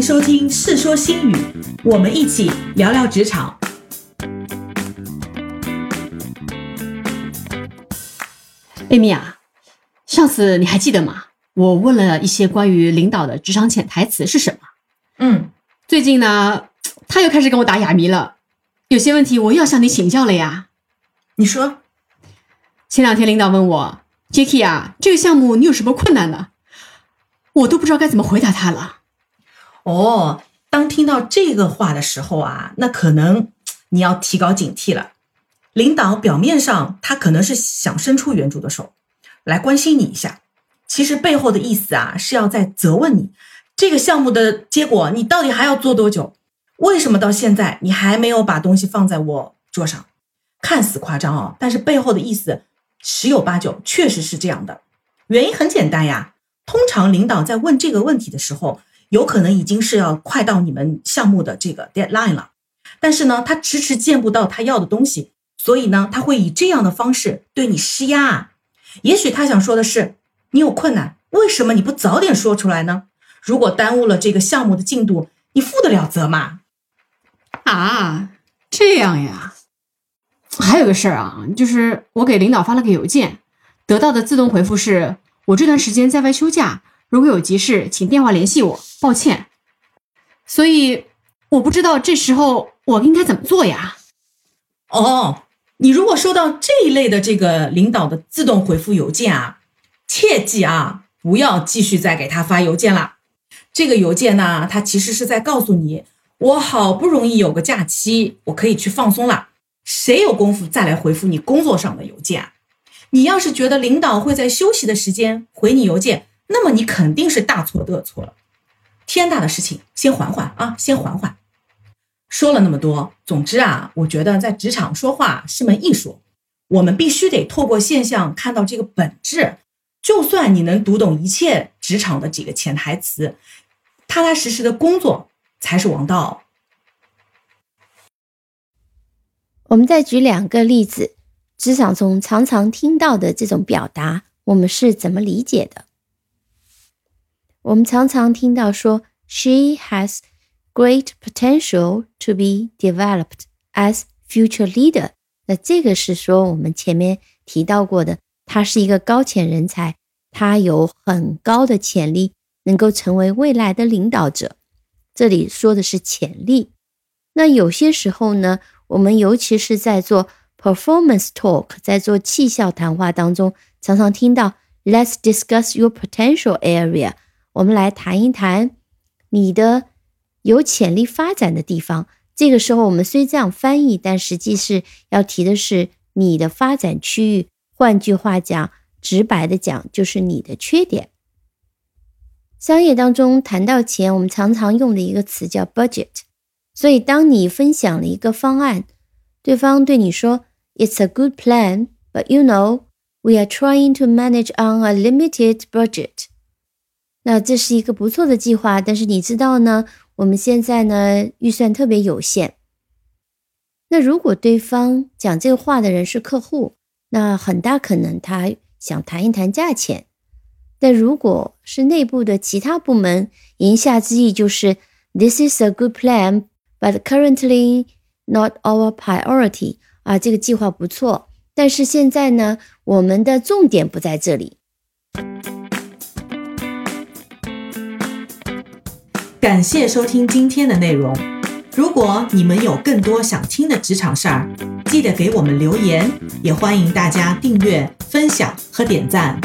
迎收听《世说新语》，我们一起聊聊职场。艾米啊，上次你还记得吗？我问了一些关于领导的职场潜台词是什么？嗯，最近呢，他又开始跟我打哑谜了，有些问题我又要向你请教了呀。你说，前两天领导问我 j a c k i e 啊，这个项目你有什么困难呢？我都不知道该怎么回答他了。哦，当听到这个话的时候啊，那可能 你要提高警惕了。领导表面上他可能是想伸出援助的手，来关心你一下，其实背后的意思啊是要在责问你，这个项目的结果你到底还要做多久？为什么到现在你还没有把东西放在我桌上？看似夸张哦，但是背后的意思十有八九确实是这样的。原因很简单呀，通常领导在问这个问题的时候。有可能已经是要快到你们项目的这个 deadline 了，但是呢，他迟迟见不到他要的东西，所以呢，他会以这样的方式对你施压。也许他想说的是，你有困难，为什么你不早点说出来呢？如果耽误了这个项目的进度，你负得了责吗？啊，这样呀。还有个事儿啊，就是我给领导发了个邮件，得到的自动回复是我这段时间在外休假。如果有急事，请电话联系我。抱歉，所以我不知道这时候我应该怎么做呀？哦，你如果收到这一类的这个领导的自动回复邮件啊，切记啊，不要继续再给他发邮件了。这个邮件呢，它其实是在告诉你，我好不容易有个假期，我可以去放松了。谁有功夫再来回复你工作上的邮件？你要是觉得领导会在休息的时间回你邮件，那么你肯定是大错特错了，天大的事情先缓缓啊，先缓缓。说了那么多，总之啊，我觉得在职场说话是门艺术，我们必须得透过现象看到这个本质。就算你能读懂一切职场的几个潜台词，踏踏实实的工作才是王道。我们再举两个例子，职场中常常听到的这种表达，我们是怎么理解的？我们常常听到说，She has great potential to be developed as future leader。那这个是说我们前面提到过的，她是一个高潜人才，她有很高的潜力，能够成为未来的领导者。这里说的是潜力。那有些时候呢，我们尤其是在做 performance talk，在做绩效谈话当中，常常听到 Let's discuss your potential area。我们来谈一谈你的有潜力发展的地方。这个时候，我们虽这样翻译，但实际是要提的是你的发展区域。换句话讲，直白的讲，就是你的缺点。商业当中谈到钱，我们常常用的一个词叫 budget。所以，当你分享了一个方案，对方对你说 "It's a good plan, but you know, we are trying to manage on a limited budget." 那这是一个不错的计划，但是你知道呢？我们现在呢预算特别有限。那如果对方讲这个话的人是客户，那很大可能他想谈一谈价钱。但如果是内部的其他部门，言下之意就是 This is a good plan, but currently not our priority。啊，这个计划不错，但是现在呢，我们的重点不在这里。感谢收听今天的内容。如果你们有更多想听的职场事儿，记得给我们留言，也欢迎大家订阅、分享和点赞。